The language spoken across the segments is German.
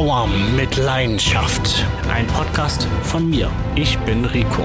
Power mit Leidenschaft. Ein Podcast von mir. Ich bin Rico.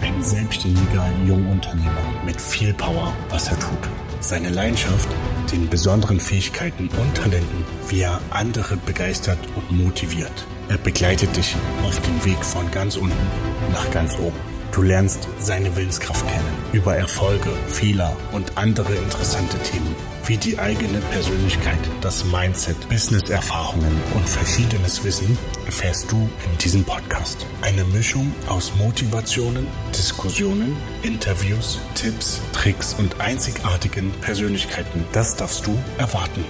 Ein selbstständiger Jungunternehmer mit viel Power, was er tut. Seine Leidenschaft, den besonderen Fähigkeiten und Talenten, wie er andere begeistert und motiviert. Er begleitet dich auf dem Weg von ganz unten nach ganz oben. Du lernst seine Willenskraft kennen, über Erfolge, Fehler und andere interessante Themen, wie die eigene Persönlichkeit, das Mindset, Business-Erfahrungen und verschiedenes Wissen erfährst du in diesem Podcast. Eine Mischung aus Motivationen, Diskussionen, Interviews, Tipps, Tricks und einzigartigen Persönlichkeiten. Das darfst du erwarten.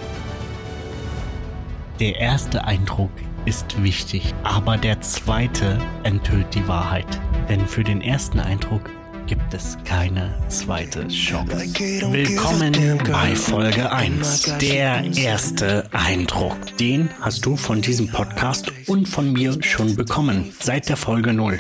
Der erste Eindruck ist wichtig, aber der zweite enthüllt die Wahrheit. Denn für den ersten Eindruck gibt es keine zweite Chance. Willkommen bei Folge 1. Der erste Eindruck. Den hast du von diesem Podcast und von mir schon bekommen. Seit der Folge 0.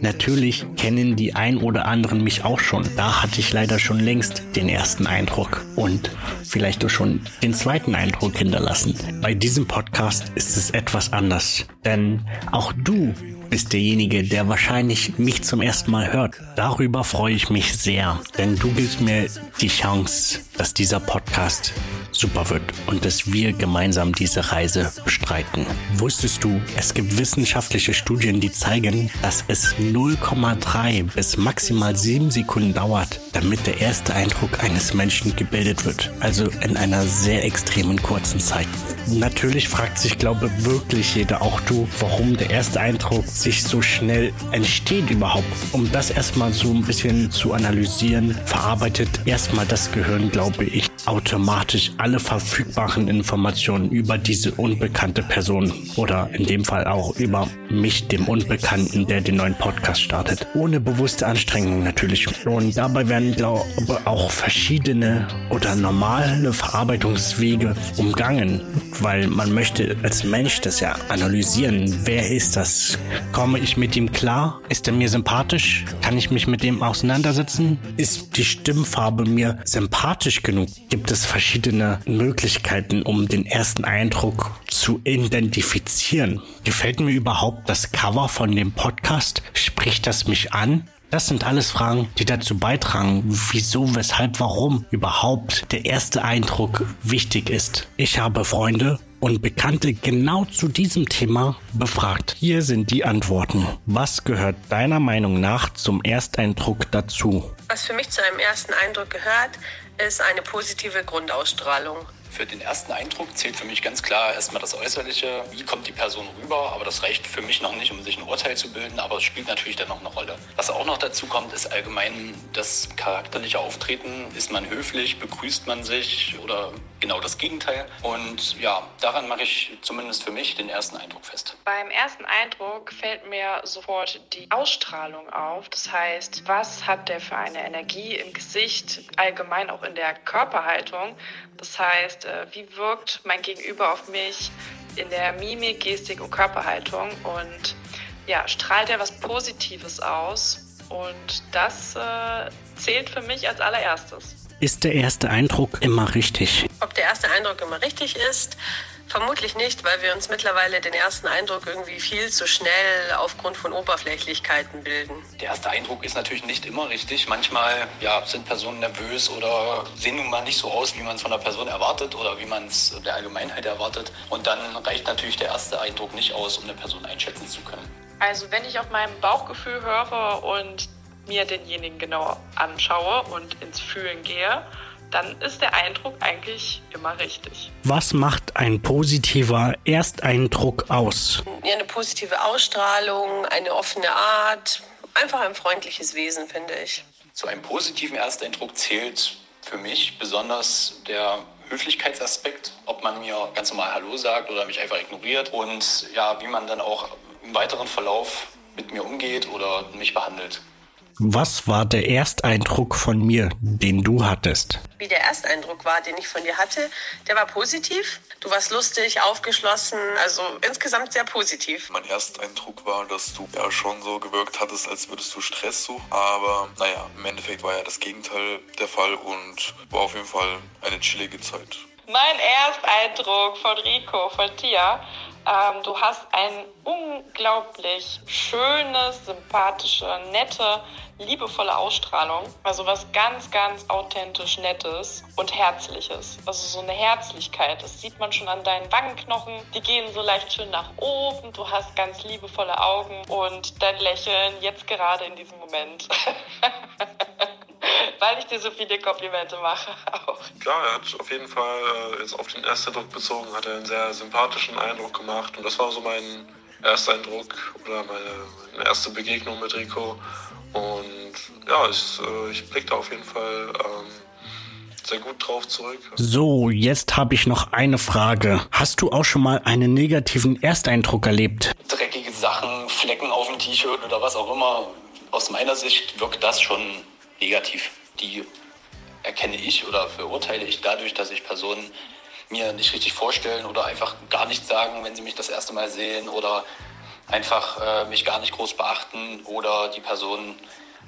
Natürlich kennen die ein oder anderen mich auch schon. Da hatte ich leider schon längst den ersten Eindruck und vielleicht auch schon den zweiten Eindruck hinterlassen. Bei diesem Podcast ist es etwas anders. Denn auch du bist derjenige, der wahrscheinlich mich zum ersten Mal hört. Darüber freue ich mich sehr, denn du gibst mir die Chance, dass dieser Podcast super wird und dass wir gemeinsam diese Reise bestreiten. Wusstest du, es gibt wissenschaftliche Studien, die zeigen, dass es 0,3 bis maximal 7 Sekunden dauert, damit der erste Eindruck eines Menschen gebildet wird. Also in einer sehr extremen kurzen Zeit. Natürlich fragt sich, glaube wirklich jeder, auch du, warum der erste Eindruck sich so schnell entsteht überhaupt. Um das erstmal so ein bisschen zu analysieren, verarbeitet erstmal das Gehirn, glaube ich, automatisch alle verfügbaren Informationen über diese unbekannte Person oder in dem Fall auch über mich, dem Unbekannten, der den neuen Podcast startet. Ohne bewusste Anstrengung natürlich. Und dabei werden, glaube ich, auch verschiedene oder normale Verarbeitungswege umgangen, weil man möchte als Mensch das ja analysieren. Wer ist das? Komme ich mit ihm klar? Ist er mir sympathisch? Kann ich mich mit dem auseinandersetzen? Ist die Stimmfarbe mir sympathisch genug? Gibt es verschiedene Möglichkeiten, um den ersten Eindruck zu identifizieren? Gefällt mir überhaupt das Cover von dem Podcast? Spricht das mich an? Das sind alles Fragen, die dazu beitragen, wieso, weshalb, warum überhaupt der erste Eindruck wichtig ist. Ich habe Freunde und Bekannte genau zu diesem Thema befragt. Hier sind die Antworten. Was gehört deiner Meinung nach zum Ersteindruck dazu? Was für mich zu einem ersten Eindruck gehört, ist eine positive Grundausstrahlung. Für den ersten Eindruck zählt für mich ganz klar erstmal das Äußerliche. Wie kommt die Person rüber? Aber das reicht für mich noch nicht, um sich ein Urteil zu bilden. Aber es spielt natürlich dann noch eine Rolle. Was auch noch dazu kommt, ist allgemein das charakterliche Auftreten. Ist man höflich? Begrüßt man sich? Oder genau das Gegenteil? Und ja, daran mache ich zumindest für mich den ersten Eindruck fest. Beim ersten Eindruck fällt mir sofort die Ausstrahlung auf. Das heißt, was hat der für eine Energie im Gesicht, allgemein auch in der Körperhaltung? Das heißt, äh, wie wirkt mein Gegenüber auf mich in der Mimik, Gestik und Körperhaltung und ja, strahlt er was Positives aus und das äh, zählt für mich als allererstes. Ist der erste Eindruck immer richtig? Ob der erste Eindruck immer richtig ist, Vermutlich nicht, weil wir uns mittlerweile den ersten Eindruck irgendwie viel zu schnell aufgrund von Oberflächlichkeiten bilden. Der erste Eindruck ist natürlich nicht immer richtig. Manchmal ja, sind Personen nervös oder sehen nun mal nicht so aus, wie man es von der Person erwartet oder wie man es der Allgemeinheit erwartet. Und dann reicht natürlich der erste Eindruck nicht aus, um eine Person einschätzen zu können. Also wenn ich auf mein Bauchgefühl höre und mir denjenigen genau anschaue und ins Fühlen gehe, dann ist der Eindruck eigentlich immer richtig. Was macht ein positiver Ersteindruck aus? Ja, eine positive Ausstrahlung, eine offene Art, einfach ein freundliches Wesen, finde ich. Zu einem positiven Ersteindruck zählt für mich besonders der Höflichkeitsaspekt, ob man mir ganz normal Hallo sagt oder mich einfach ignoriert und ja, wie man dann auch im weiteren Verlauf mit mir umgeht oder mich behandelt. Was war der Ersteindruck von mir, den du hattest? Wie der Ersteindruck war, den ich von dir hatte, der war positiv. Du warst lustig, aufgeschlossen, also insgesamt sehr positiv. Mein Ersteindruck war, dass du ja schon so gewirkt hattest, als würdest du Stress suchen. Aber naja, im Endeffekt war ja das Gegenteil der Fall und war auf jeden Fall eine chillige Zeit. Mein Ersteindruck von Rico, von dir, ähm, du hast ein unglaublich schönes, sympathische, nette, liebevolle Ausstrahlung. Also was ganz, ganz authentisch Nettes und Herzliches. Also so eine Herzlichkeit. Das sieht man schon an deinen Wangenknochen. Die gehen so leicht schön nach oben. Du hast ganz liebevolle Augen und dein Lächeln jetzt gerade in diesem Moment. weil ich dir so viele Komplimente mache. Auch. Klar, er hat auf jeden Fall äh, jetzt auf den Ersteindruck bezogen, hat er einen sehr sympathischen Eindruck gemacht und das war so mein Ersteindruck oder meine, meine erste Begegnung mit Rico und ja, ich, äh, ich blicke da auf jeden Fall ähm, sehr gut drauf zurück. So, jetzt habe ich noch eine Frage. Hast du auch schon mal einen negativen Ersteindruck erlebt? Dreckige Sachen, Flecken auf dem T-Shirt oder was auch immer. Aus meiner Sicht wirkt das schon negativ. Die erkenne ich oder verurteile ich dadurch, dass ich Personen mir nicht richtig vorstellen oder einfach gar nichts sagen, wenn sie mich das erste Mal sehen oder einfach äh, mich gar nicht groß beachten oder die Person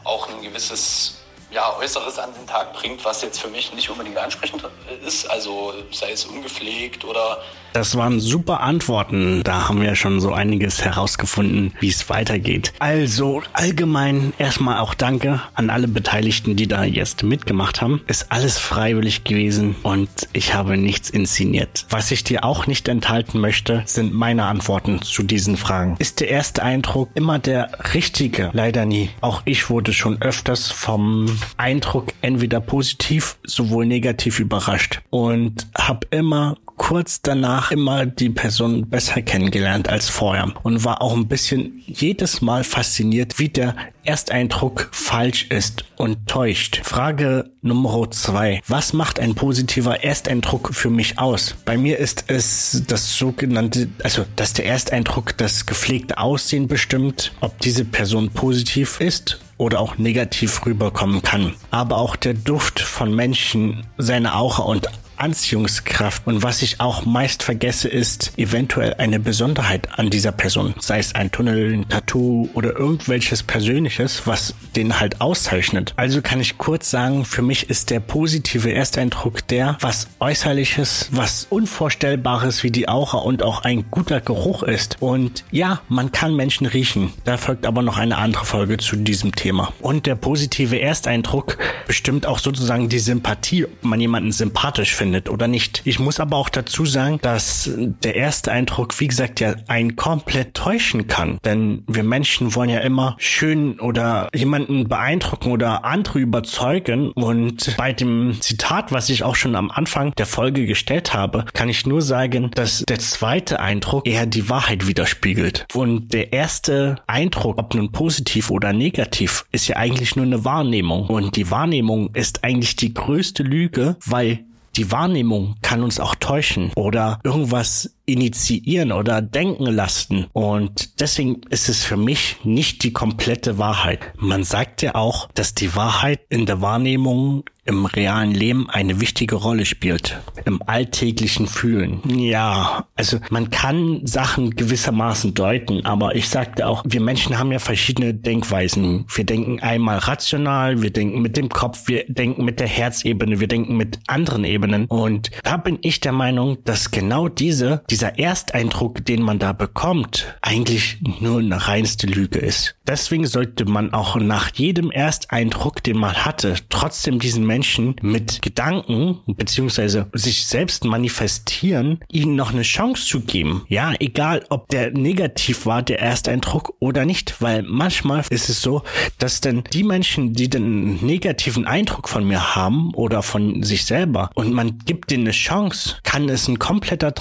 auch ein gewisses ja, Äußeres an den Tag bringt, was jetzt für mich nicht unbedingt ansprechend ist. Also sei es ungepflegt oder. Das waren super Antworten. Da haben wir schon so einiges herausgefunden, wie es weitergeht. Also allgemein erstmal auch Danke an alle Beteiligten, die da jetzt mitgemacht haben. Ist alles freiwillig gewesen und ich habe nichts inszeniert. Was ich dir auch nicht enthalten möchte, sind meine Antworten zu diesen Fragen. Ist der erste Eindruck immer der richtige? Leider nie. Auch ich wurde schon öfters vom Eindruck entweder positiv, sowohl negativ überrascht und habe immer kurz danach immer die Person besser kennengelernt als vorher und war auch ein bisschen jedes Mal fasziniert, wie der Ersteindruck falsch ist und täuscht. Frage Nummer zwei. Was macht ein positiver Ersteindruck für mich aus? Bei mir ist es das sogenannte, also, dass der Ersteindruck das gepflegte Aussehen bestimmt, ob diese Person positiv ist oder auch negativ rüberkommen kann. Aber auch der Duft von Menschen, seine Aura und Anziehungskraft. Und was ich auch meist vergesse, ist eventuell eine Besonderheit an dieser Person. Sei es ein Tunnel, ein Tattoo oder irgendwelches Persönliches, was den halt auszeichnet. Also kann ich kurz sagen, für mich ist der positive Ersteindruck der, was Äußerliches, was Unvorstellbares wie die Aura und auch ein guter Geruch ist. Und ja, man kann Menschen riechen. Da folgt aber noch eine andere Folge zu diesem Thema. Und der positive Ersteindruck bestimmt auch sozusagen die Sympathie, ob man jemanden sympathisch findet findet oder nicht. Ich muss aber auch dazu sagen, dass der erste Eindruck, wie gesagt, ja einen komplett täuschen kann. Denn wir Menschen wollen ja immer schön oder jemanden beeindrucken oder andere überzeugen. Und bei dem Zitat, was ich auch schon am Anfang der Folge gestellt habe, kann ich nur sagen, dass der zweite Eindruck eher die Wahrheit widerspiegelt. Und der erste Eindruck, ob nun positiv oder negativ, ist ja eigentlich nur eine Wahrnehmung. Und die Wahrnehmung ist eigentlich die größte Lüge, weil die Wahrnehmung kann uns auch täuschen oder irgendwas initiieren oder denken lassen. Und deswegen ist es für mich nicht die komplette Wahrheit. Man sagt ja auch, dass die Wahrheit in der Wahrnehmung im realen Leben eine wichtige Rolle spielt. Im alltäglichen Fühlen. Ja, also man kann Sachen gewissermaßen deuten, aber ich sagte auch, wir Menschen haben ja verschiedene Denkweisen. Wir denken einmal rational, wir denken mit dem Kopf, wir denken mit der Herzebene, wir denken mit anderen Ebenen. Und da bin ich der Meinung, dass genau diese, dieser Ersteindruck, den man da bekommt, eigentlich nur eine reinste Lüge ist. Deswegen sollte man auch nach jedem Ersteindruck, den man hatte, trotzdem diesen Menschen mit Gedanken beziehungsweise sich selbst manifestieren, ihnen noch eine Chance zu geben. Ja, egal ob der negativ war, der Ersteindruck oder nicht, weil manchmal ist es so, dass dann die Menschen, die den negativen Eindruck von mir haben oder von sich selber und man gibt denen eine Chance, kann es ein kompletter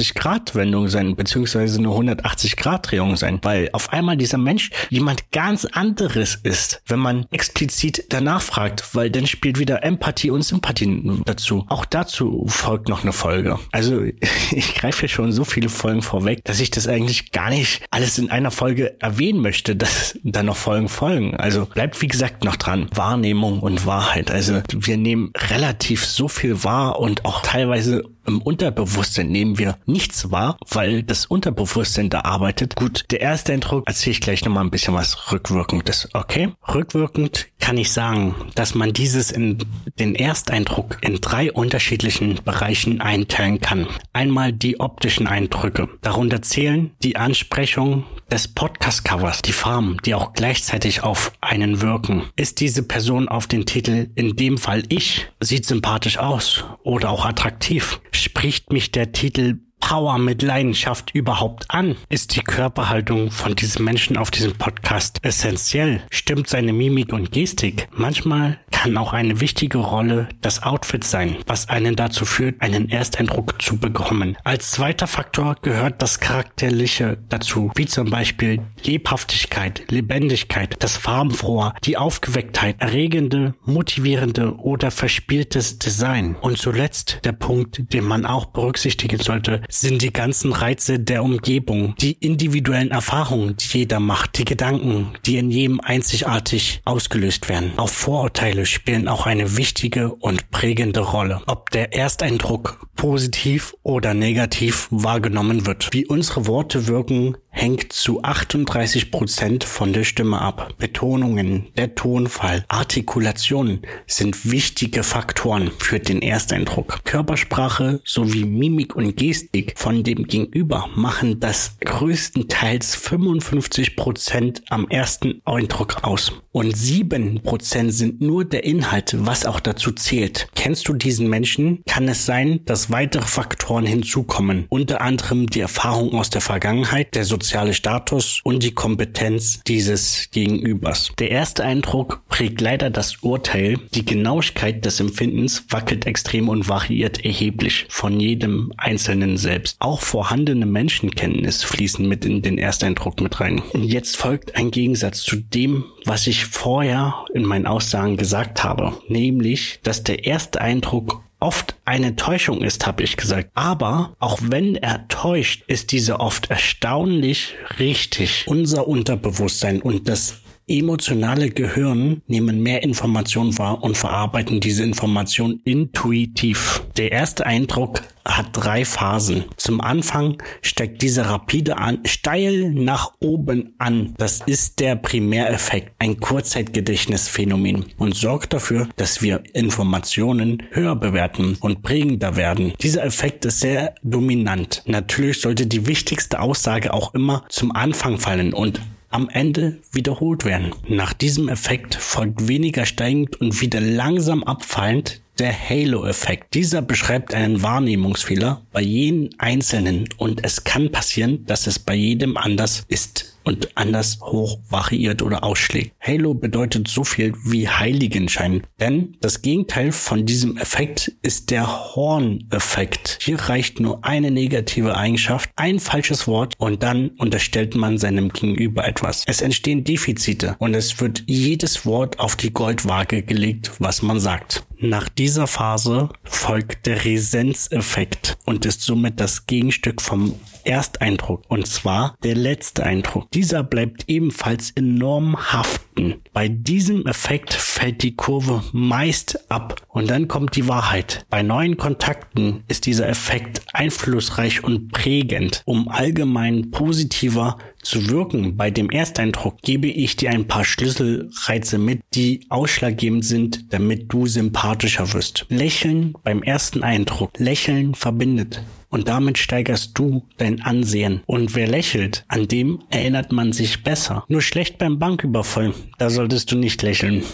360-Grad-Wendung sein, beziehungsweise eine 180-Grad-Drehung sein, weil auf einmal dieser Mensch jemand ganz anderes ist, wenn man explizit danach fragt, weil dann spielt wieder Empathie und Sympathie dazu. Auch dazu folgt noch eine Folge. Also ich greife schon so viele Folgen vorweg, dass ich das eigentlich gar nicht alles in einer Folge erwähnen möchte, dass da noch Folgen folgen. Also bleibt wie gesagt noch dran. Wahrnehmung und Wahrheit. Also wir nehmen relativ so viel wahr und auch teilweise im Unterbewusstsein nehmen wir nichts wahr, weil das Unterbewusstsein da arbeitet. Gut, der erste Eindruck erzähle ich gleich nochmal ein bisschen was rückwirkendes, okay? Rückwirkend kann ich sagen, dass man dieses in den Ersteindruck in drei unterschiedlichen Bereichen einteilen kann. Einmal die optischen Eindrücke. Darunter zählen die Ansprechung des Podcast-Covers, die Farben, die auch gleichzeitig auf einen wirken. Ist diese Person auf den Titel, in dem Fall ich, sieht sympathisch aus oder auch attraktiv? Spricht mich der Titel Power mit Leidenschaft überhaupt an? Ist die Körperhaltung von diesem Menschen auf diesem Podcast essentiell? Stimmt seine Mimik und Gestik? Manchmal kann auch eine wichtige Rolle das Outfit sein, was einen dazu führt, einen Ersteindruck zu bekommen. Als zweiter Faktor gehört das Charakterliche dazu, wie zum Beispiel Lebhaftigkeit, Lebendigkeit, das Farbenfrohe, die Aufgewecktheit, erregende, motivierende oder verspieltes Design. Und zuletzt der Punkt, den man auch berücksichtigen sollte, sind die ganzen Reize der Umgebung, die individuellen Erfahrungen, die jeder macht, die Gedanken, die in jedem einzigartig ausgelöst werden. Auch Vorurteile spielen auch eine wichtige und prägende Rolle. Ob der Ersteindruck positiv oder negativ wahrgenommen wird. Wie unsere Worte wirken, hängt zu 38 Prozent von der Stimme ab. Betonungen, der Tonfall, Artikulationen sind wichtige Faktoren für den Ersteindruck. Körpersprache sowie Mimik und Gestik von dem Gegenüber machen das größtenteils 55 Prozent am ersten Eindruck aus. Und sieben Prozent sind nur der Inhalt, was auch dazu zählt. Kennst du diesen Menschen? Kann es sein, dass weitere Faktoren hinzukommen. Unter anderem die Erfahrung aus der Vergangenheit, der soziale Status und die Kompetenz dieses Gegenübers. Der erste Eindruck prägt leider das Urteil. Die Genauigkeit des Empfindens wackelt extrem und variiert erheblich von jedem Einzelnen selbst. Auch vorhandene Menschenkenntnis fließen mit in den Ersteindruck mit rein. Und jetzt folgt ein Gegensatz zu dem, was ich vorher in meinen Aussagen gesagt habe, nämlich, dass der erste Eindruck oft eine Täuschung ist, habe ich gesagt. Aber auch wenn er täuscht, ist diese oft erstaunlich richtig. Unser Unterbewusstsein und das emotionale Gehirn nehmen mehr Informationen wahr und verarbeiten diese Information intuitiv. Der erste Eindruck hat drei Phasen. Zum Anfang steigt diese rapide an, steil nach oben an. Das ist der Primäreffekt, ein Kurzzeitgedächtnisphänomen und sorgt dafür, dass wir Informationen höher bewerten und prägender werden. Dieser Effekt ist sehr dominant. Natürlich sollte die wichtigste Aussage auch immer zum Anfang fallen und am Ende wiederholt werden. Nach diesem Effekt folgt weniger steigend und wieder langsam abfallend der Halo-Effekt. Dieser beschreibt einen Wahrnehmungsfehler bei jedem Einzelnen und es kann passieren, dass es bei jedem anders ist und anders hoch variiert oder ausschlägt. Halo bedeutet so viel wie Heiligenschein, denn das Gegenteil von diesem Effekt ist der Horn-Effekt. Hier reicht nur eine negative Eigenschaft, ein falsches Wort und dann unterstellt man seinem Gegenüber etwas. Es entstehen Defizite und es wird jedes Wort auf die Goldwaage gelegt, was man sagt. Nach dieser Phase folgt der Resenseffekt und ist somit das Gegenstück vom Ersteindruck und zwar der letzte Eindruck. Dieser bleibt ebenfalls enorm haften. Bei diesem Effekt fällt die Kurve meist ab und dann kommt die Wahrheit. Bei neuen Kontakten ist dieser Effekt einflussreich und prägend, um allgemein positiver zu wirken bei dem Ersteindruck, gebe ich dir ein paar Schlüsselreize mit, die ausschlaggebend sind, damit du sympathischer wirst. Lächeln beim ersten Eindruck. Lächeln verbindet. Und damit steigerst du dein Ansehen. Und wer lächelt, an dem erinnert man sich besser. Nur schlecht beim Banküberfall. Da solltest du nicht lächeln.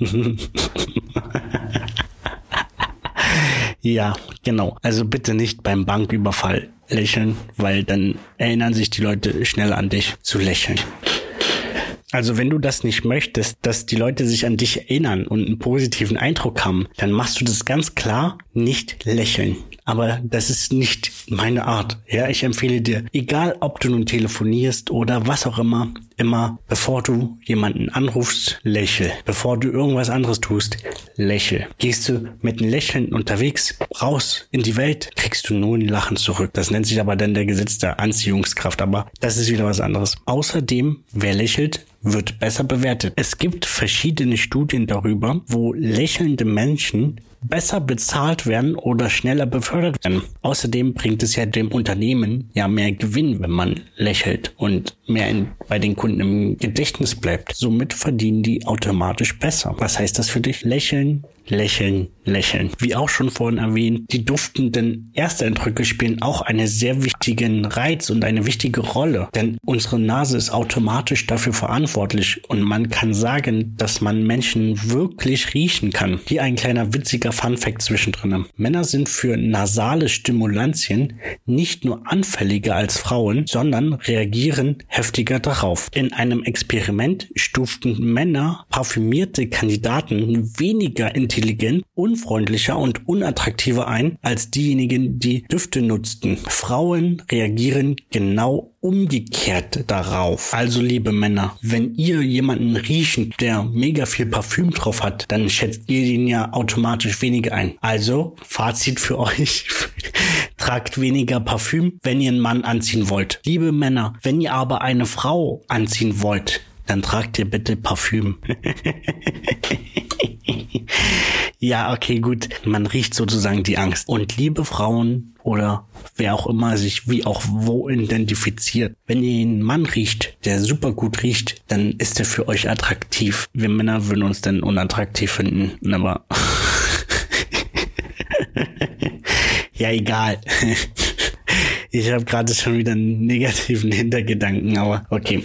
ja, genau. Also bitte nicht beim Banküberfall lächeln, weil dann erinnern sich die Leute schnell an dich zu lächeln. Also wenn du das nicht möchtest, dass die Leute sich an dich erinnern und einen positiven Eindruck haben, dann machst du das ganz klar nicht lächeln. Aber das ist nicht meine Art. Ja, ich empfehle dir, egal ob du nun telefonierst oder was auch immer, immer, bevor du jemanden anrufst, lächel. Bevor du irgendwas anderes tust, lächel. Gehst du mit einem Lächeln unterwegs raus in die Welt, kriegst du nur ein Lachen zurück. Das nennt sich aber dann der Gesetz der Anziehungskraft. Aber das ist wieder was anderes. Außerdem, wer lächelt, wird besser bewertet. Es gibt verschiedene Studien darüber, wo lächelnde Menschen besser bezahlt werden oder schneller befördert werden. Außerdem bringt es ja dem Unternehmen ja mehr Gewinn, wenn man lächelt und mehr in, bei den Kunden im Gedächtnis bleibt. Somit verdienen die automatisch besser. Was heißt das für dich? Lächeln, lächeln, lächeln. Wie auch schon vorhin erwähnt, die duftenden Ersteindrücke spielen auch einen sehr wichtigen Reiz und eine wichtige Rolle, denn unsere Nase ist automatisch dafür verantwortlich und man kann sagen, dass man Menschen wirklich riechen kann. Hier ein kleiner witziger Funfact zwischendrin. Männer sind für nasale Stimulantien nicht nur anfälliger als Frauen, sondern reagieren heftiger darauf. In einem Experiment stuften Männer parfümierte Kandidaten weniger intelligent, unfreundlicher und unattraktiver ein als diejenigen, die Düfte nutzten. Frauen reagieren genau umgekehrt darauf. Also liebe Männer, wenn ihr jemanden riechen, der mega viel Parfüm drauf hat, dann schätzt ihr ihn ja automatisch weniger ein. Also Fazit für euch. Tragt weniger Parfüm, wenn ihr einen Mann anziehen wollt. Liebe Männer, wenn ihr aber eine Frau anziehen wollt, dann tragt ihr bitte Parfüm. ja, okay, gut. Man riecht sozusagen die Angst. Und liebe Frauen oder wer auch immer sich wie auch wo identifiziert, wenn ihr einen Mann riecht, der super gut riecht, dann ist er für euch attraktiv. Wir Männer würden uns dann unattraktiv finden, aber ja, egal. Ich habe gerade schon wieder einen negativen Hintergedanken, aber okay.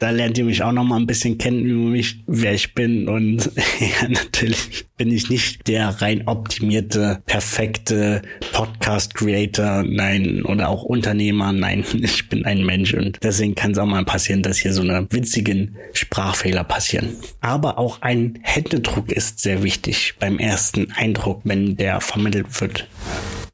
Da lernt ihr mich auch noch mal ein bisschen kennen über mich, wer ich bin. Und ja, natürlich bin ich nicht der rein optimierte, perfekte Podcast-Creator, nein, oder auch Unternehmer, nein, ich bin ein Mensch und deswegen kann es auch mal passieren, dass hier so eine witzigen Sprachfehler passieren. Aber auch ein Händedruck ist sehr wichtig beim ersten Eindruck, wenn der vermittelt wird.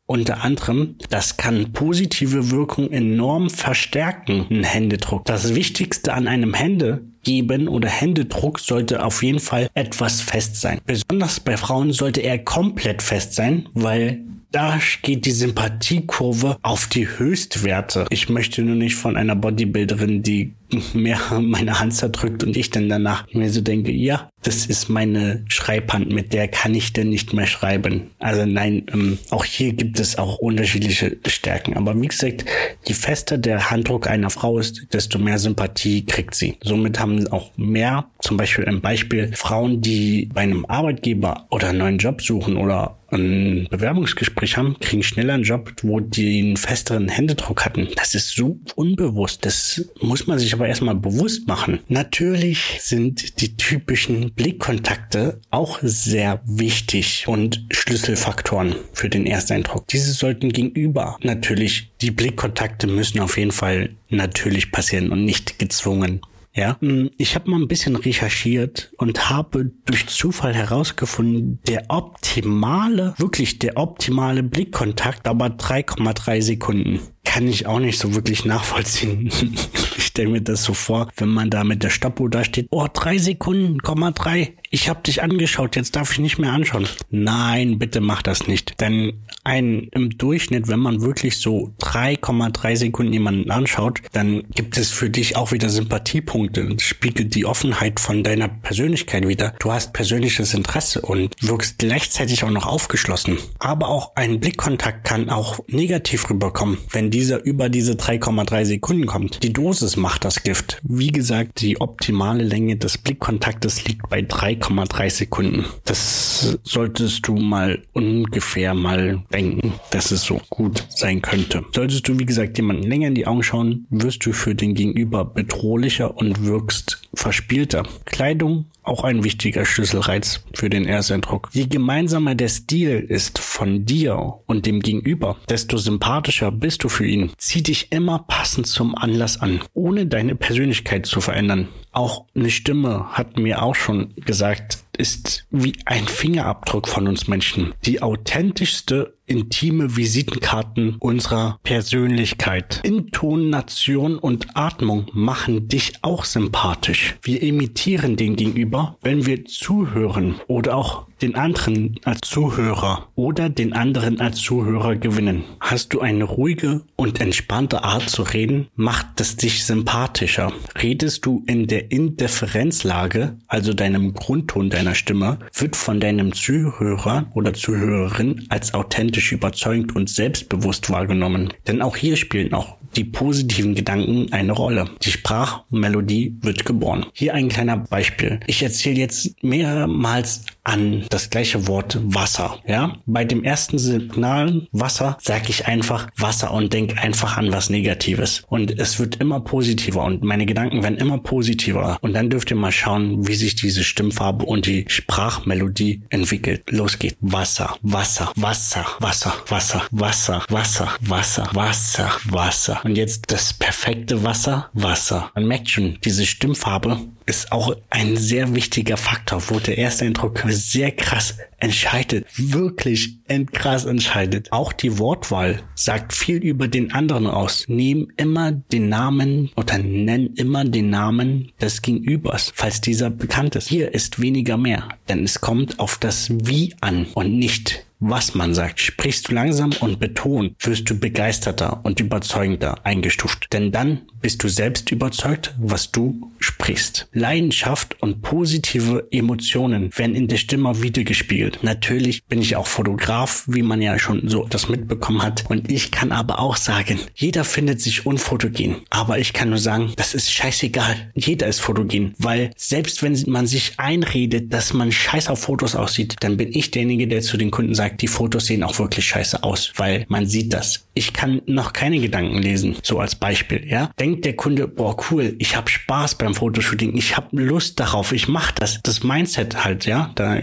Unter anderem, das kann positive Wirkung enorm verstärken, ein Händedruck. Das Wichtigste an einem Händegeben oder Händedruck sollte auf jeden Fall etwas fest sein. Besonders bei Frauen sollte er komplett fest sein, weil da geht die Sympathiekurve auf die Höchstwerte. Ich möchte nur nicht von einer Bodybuilderin, die mehr meine Hand zerdrückt und ich dann danach mir so denke, ja, das ist meine Schreibhand, mit der kann ich denn nicht mehr schreiben. Also nein, ähm, auch hier gibt es auch unterschiedliche Stärken. Aber wie gesagt, je fester der Handdruck einer Frau ist, desto mehr Sympathie kriegt sie. Somit haben auch mehr, zum Beispiel ein Beispiel, Frauen, die bei einem Arbeitgeber oder einen neuen Job suchen oder ein Bewerbungsgespräch haben, kriegen schneller einen Job, wo die einen festeren Händedruck hatten. Das ist so unbewusst. Das muss man sich aber erstmal bewusst machen. Natürlich sind die typischen Blickkontakte auch sehr wichtig und Schlüsselfaktoren für den Ersteindruck. Diese sollten gegenüber natürlich, die Blickkontakte müssen auf jeden Fall natürlich passieren und nicht gezwungen. Ja, hm, ich habe mal ein bisschen recherchiert und habe durch Zufall herausgefunden, der optimale, wirklich der optimale Blickkontakt, aber 3,3 Sekunden kann ich auch nicht so wirklich nachvollziehen. ich stelle mir das so vor, wenn man da mit der Stoppuhr da steht, oh, drei Sekunden, Komma drei, ich habe dich angeschaut, jetzt darf ich nicht mehr anschauen. Nein, bitte mach das nicht. Denn ein im Durchschnitt, wenn man wirklich so 3,3 Sekunden jemanden anschaut, dann gibt es für dich auch wieder Sympathiepunkte und spiegelt die Offenheit von deiner Persönlichkeit wieder. Du hast persönliches Interesse und wirkst gleichzeitig auch noch aufgeschlossen. Aber auch ein Blickkontakt kann auch negativ rüberkommen, wenn dieser über diese 3,3 Sekunden kommt. Die Dosis macht das Gift. Wie gesagt, die optimale Länge des Blickkontaktes liegt bei 3, 3,3 Sekunden. Das solltest du mal ungefähr mal denken, dass es so gut sein könnte. Solltest du, wie gesagt, jemanden länger in die Augen schauen, wirst du für den Gegenüber bedrohlicher und wirkst verspielter. Kleidung auch ein wichtiger Schlüsselreiz für den Ersteindruck. Je gemeinsamer der Stil ist von dir und dem Gegenüber, desto sympathischer bist du für ihn. Zieh dich immer passend zum Anlass an, ohne deine Persönlichkeit zu verändern. Auch eine Stimme hat mir auch schon gesagt, ist wie ein Fingerabdruck von uns Menschen. Die authentischste intime Visitenkarten unserer Persönlichkeit. Intonation und Atmung machen dich auch sympathisch. Wir imitieren den Gegenüber, wenn wir zuhören oder auch den anderen als Zuhörer oder den anderen als Zuhörer gewinnen. Hast du eine ruhige und entspannte Art zu reden, macht es dich sympathischer. Redest du in der Indifferenzlage, also deinem Grundton deiner Stimme, wird von deinem Zuhörer oder Zuhörerin als authentisch authentisch, überzeugend und selbstbewusst wahrgenommen. Denn auch hier spielen auch die positiven Gedanken eine Rolle. Die Sprachmelodie wird geboren. Hier ein kleiner Beispiel. Ich erzähle jetzt mehrmals an das gleiche Wort Wasser. Ja, bei dem ersten Signal Wasser sage ich einfach Wasser und denke einfach an was Negatives. Und es wird immer positiver und meine Gedanken werden immer positiver. Und dann dürft ihr mal schauen, wie sich diese Stimmfarbe und die Sprachmelodie entwickelt. Los geht's. Wasser, Wasser, Wasser, Wasser, Wasser, Wasser, Wasser, Wasser, Wasser, Wasser. Und jetzt das perfekte Wasser, Wasser. Man merkt schon, diese Stimmfarbe ist auch ein sehr wichtiger Faktor, wo der erste Eindruck sehr krass entscheidet, wirklich krass entscheidet. Auch die Wortwahl sagt viel über den anderen aus. Nehm immer den Namen oder nenn immer den Namen des Gegenübers, falls dieser bekannt ist. Hier ist weniger mehr, denn es kommt auf das Wie an und nicht was man sagt. Sprichst du langsam und betont, wirst du begeisterter und überzeugender eingestuft. Denn dann bist du selbst überzeugt, was du sprichst. Leidenschaft und positive Emotionen werden in der Stimme wiedergespiegelt. Natürlich bin ich auch Fotograf, wie man ja schon so das mitbekommen hat. Und ich kann aber auch sagen, jeder findet sich unfotogen. Aber ich kann nur sagen, das ist scheißegal. Jeder ist fotogen. Weil selbst wenn man sich einredet, dass man scheiß auf Fotos aussieht, dann bin ich derjenige, der zu den Kunden sagt, die Fotos sehen auch wirklich scheiße aus. Weil man sieht das. Ich kann noch keine Gedanken lesen. So als Beispiel, ja. Denkt der Kunde, boah, cool, ich habe Spaß beim Fotoshooting. Ich habe Lust darauf. Ich mache das. Das Mindset halt, ja. Da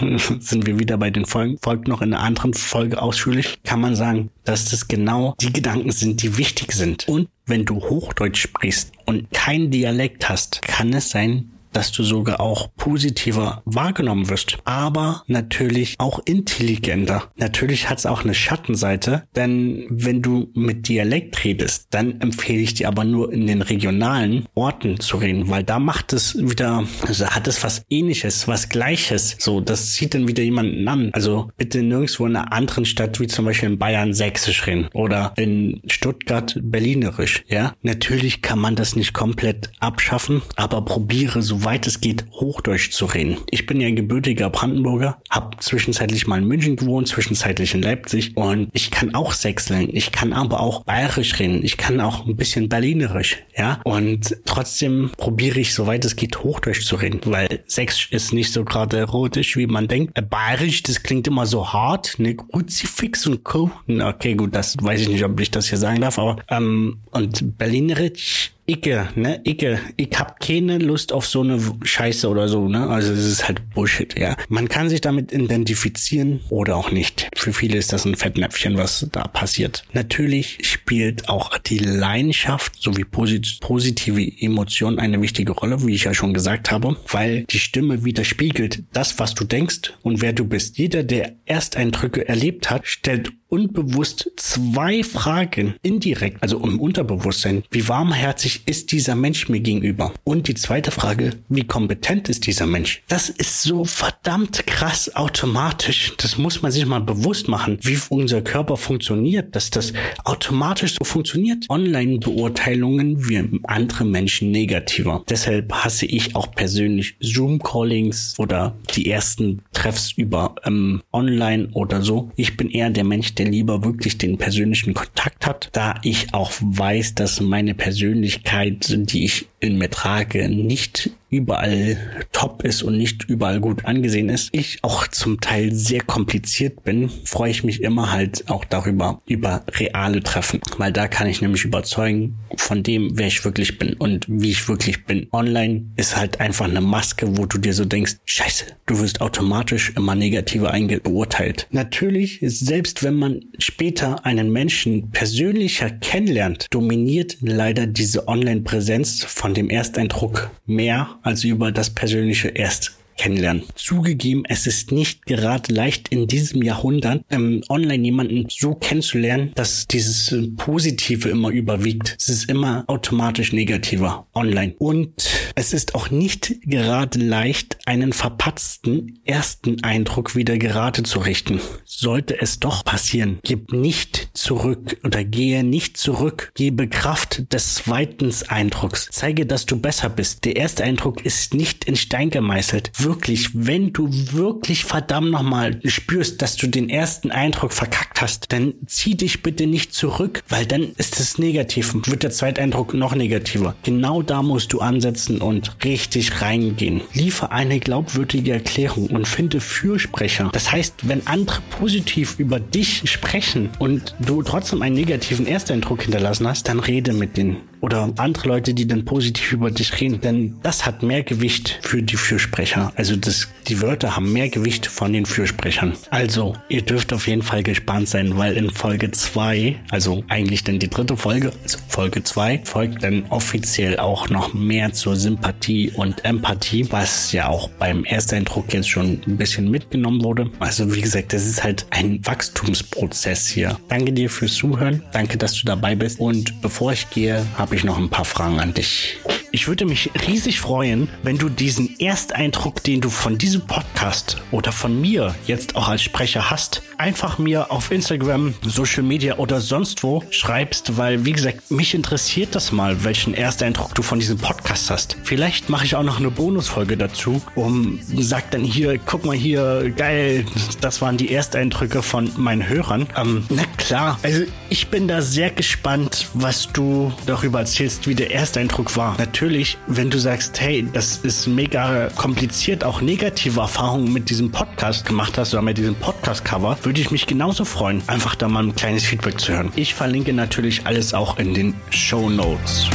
sind wir wieder bei den Folgen. Folgt noch in einer anderen Folge ausführlich. Kann man sagen, dass das genau die Gedanken sind, die wichtig sind. Und wenn du Hochdeutsch sprichst und kein Dialekt hast, kann es sein, dass du sogar auch positiver wahrgenommen wirst. Aber natürlich auch intelligenter. Natürlich hat es auch eine Schattenseite, denn wenn du mit Dialekt redest, dann empfehle ich dir aber nur in den regionalen Orten zu reden, weil da macht es wieder, also hat es was ähnliches, was gleiches. So, das zieht dann wieder jemanden an. Also bitte nirgendwo in einer anderen Stadt, wie zum Beispiel in Bayern, sächsisch reden oder in Stuttgart berlinerisch. Ja, natürlich kann man das nicht komplett abschaffen, aber probiere so soweit es geht, Hochdeutsch zu reden. Ich bin ja gebürtiger Brandenburger, habe zwischenzeitlich mal in München gewohnt, zwischenzeitlich in Leipzig und ich kann auch Sächseln, ich kann aber auch Bayerisch reden, ich kann auch ein bisschen Berlinerisch, ja, und trotzdem probiere ich, soweit es geht, Hochdeutsch zu reden, weil Sächsisch ist nicht so gerade erotisch, wie man denkt. Äh, Bayerisch, das klingt immer so hart, ne, Kruzifix und Co. Okay, gut, das weiß ich nicht, ob ich das hier sagen darf, aber ähm, und Berlinerisch Icke, ne, Icke, ich hab keine Lust auf so eine Scheiße oder so, ne? Also es ist halt Bullshit, ja. Man kann sich damit identifizieren oder auch nicht. Für viele ist das ein Fettnäpfchen, was da passiert. Natürlich spielt auch die Leidenschaft sowie posit positive Emotionen eine wichtige Rolle, wie ich ja schon gesagt habe, weil die Stimme widerspiegelt das, was du denkst und wer du bist. Jeder, der Ersteindrücke erlebt hat, stellt unbewusst zwei Fragen indirekt, also im Unterbewusstsein. Wie warmherzig ist dieser Mensch mir gegenüber? Und die zweite Frage, wie kompetent ist dieser Mensch? Das ist so verdammt krass automatisch. Das muss man sich mal bewusst machen, wie unser Körper funktioniert, dass das automatisch so funktioniert. Online-Beurteilungen wie andere Menschen negativer. Deshalb hasse ich auch persönlich Zoom-Callings oder die ersten Treffs über ähm, Online oder so. Ich bin eher der Mensch, der lieber wirklich den persönlichen Kontakt hat, da ich auch weiß, dass meine Persönlichkeit, die ich in mir trage, nicht überall top ist und nicht überall gut angesehen ist, ich auch zum Teil sehr kompliziert bin, freue ich mich immer halt auch darüber, über reale Treffen, weil da kann ich nämlich überzeugen von dem, wer ich wirklich bin und wie ich wirklich bin. Online ist halt einfach eine Maske, wo du dir so denkst, scheiße, du wirst automatisch immer negativer beurteilt. Natürlich, selbst wenn man später einen Menschen persönlicher kennenlernt, dominiert leider diese Online-Präsenz von dem Ersteindruck mehr als über das persönliche Erst kennenlernen. Zugegeben, es ist nicht gerade leicht in diesem Jahrhundert ähm, online jemanden so kennenzulernen, dass dieses äh, Positive immer überwiegt. Es ist immer automatisch negativer online. Und es ist auch nicht gerade leicht, einen verpatzten ersten Eindruck wieder gerade zu richten. Sollte es doch passieren, gib nicht zurück oder gehe nicht zurück. Gebe Kraft des zweiten Eindrucks. Zeige, dass du besser bist. Der erste Eindruck ist nicht in Stein gemeißelt wirklich, wenn du wirklich verdammt nochmal spürst, dass du den ersten Eindruck verkackt hast, dann zieh dich bitte nicht zurück, weil dann ist es negativ und wird der Zweiteindruck noch negativer. Genau da musst du ansetzen und richtig reingehen. Liefer eine glaubwürdige Erklärung und finde Fürsprecher. Das heißt, wenn andere positiv über dich sprechen und du trotzdem einen negativen Ersteindruck hinterlassen hast, dann rede mit denen oder andere Leute, die dann positiv über dich reden, denn das hat mehr Gewicht für die Fürsprecher. Also das, die Wörter haben mehr Gewicht von den Fürsprechern. Also, ihr dürft auf jeden Fall gespannt sein, weil in Folge 2, also eigentlich dann die dritte Folge, also Folge 2, folgt dann offiziell auch noch mehr zur Sympathie und Empathie, was ja auch beim Ersteindruck jetzt schon ein bisschen mitgenommen wurde. Also wie gesagt, das ist halt ein Wachstumsprozess hier. Danke dir fürs Zuhören. Danke, dass du dabei bist. Und bevor ich gehe, habe ich noch ein paar Fragen an dich. Ich würde mich riesig freuen, wenn du diesen Ersteindruck, den du von diesem Podcast oder von mir jetzt auch als Sprecher hast, einfach mir auf Instagram, Social Media oder sonst wo schreibst, weil wie gesagt, mich interessiert das mal, welchen Ersteindruck du von diesem Podcast hast. Vielleicht mache ich auch noch eine Bonusfolge dazu, um sag dann hier, guck mal hier, geil, das waren die Ersteindrücke von meinen Hörern. Ähm, na klar, also ich bin da sehr gespannt, was du darüber erzählst, wie der Ersteindruck war. Natürlich, wenn du sagst, hey, das ist mega kompliziert, auch negative Erfahrungen mit diesem Podcast gemacht hast oder mit diesem Podcast-Cover, würde ich mich genauso freuen, einfach da mal ein kleines Feedback zu hören. Ich verlinke natürlich alles auch in den Show Notes.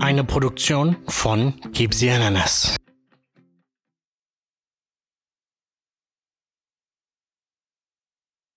Eine Produktion von Gib sie Ananas.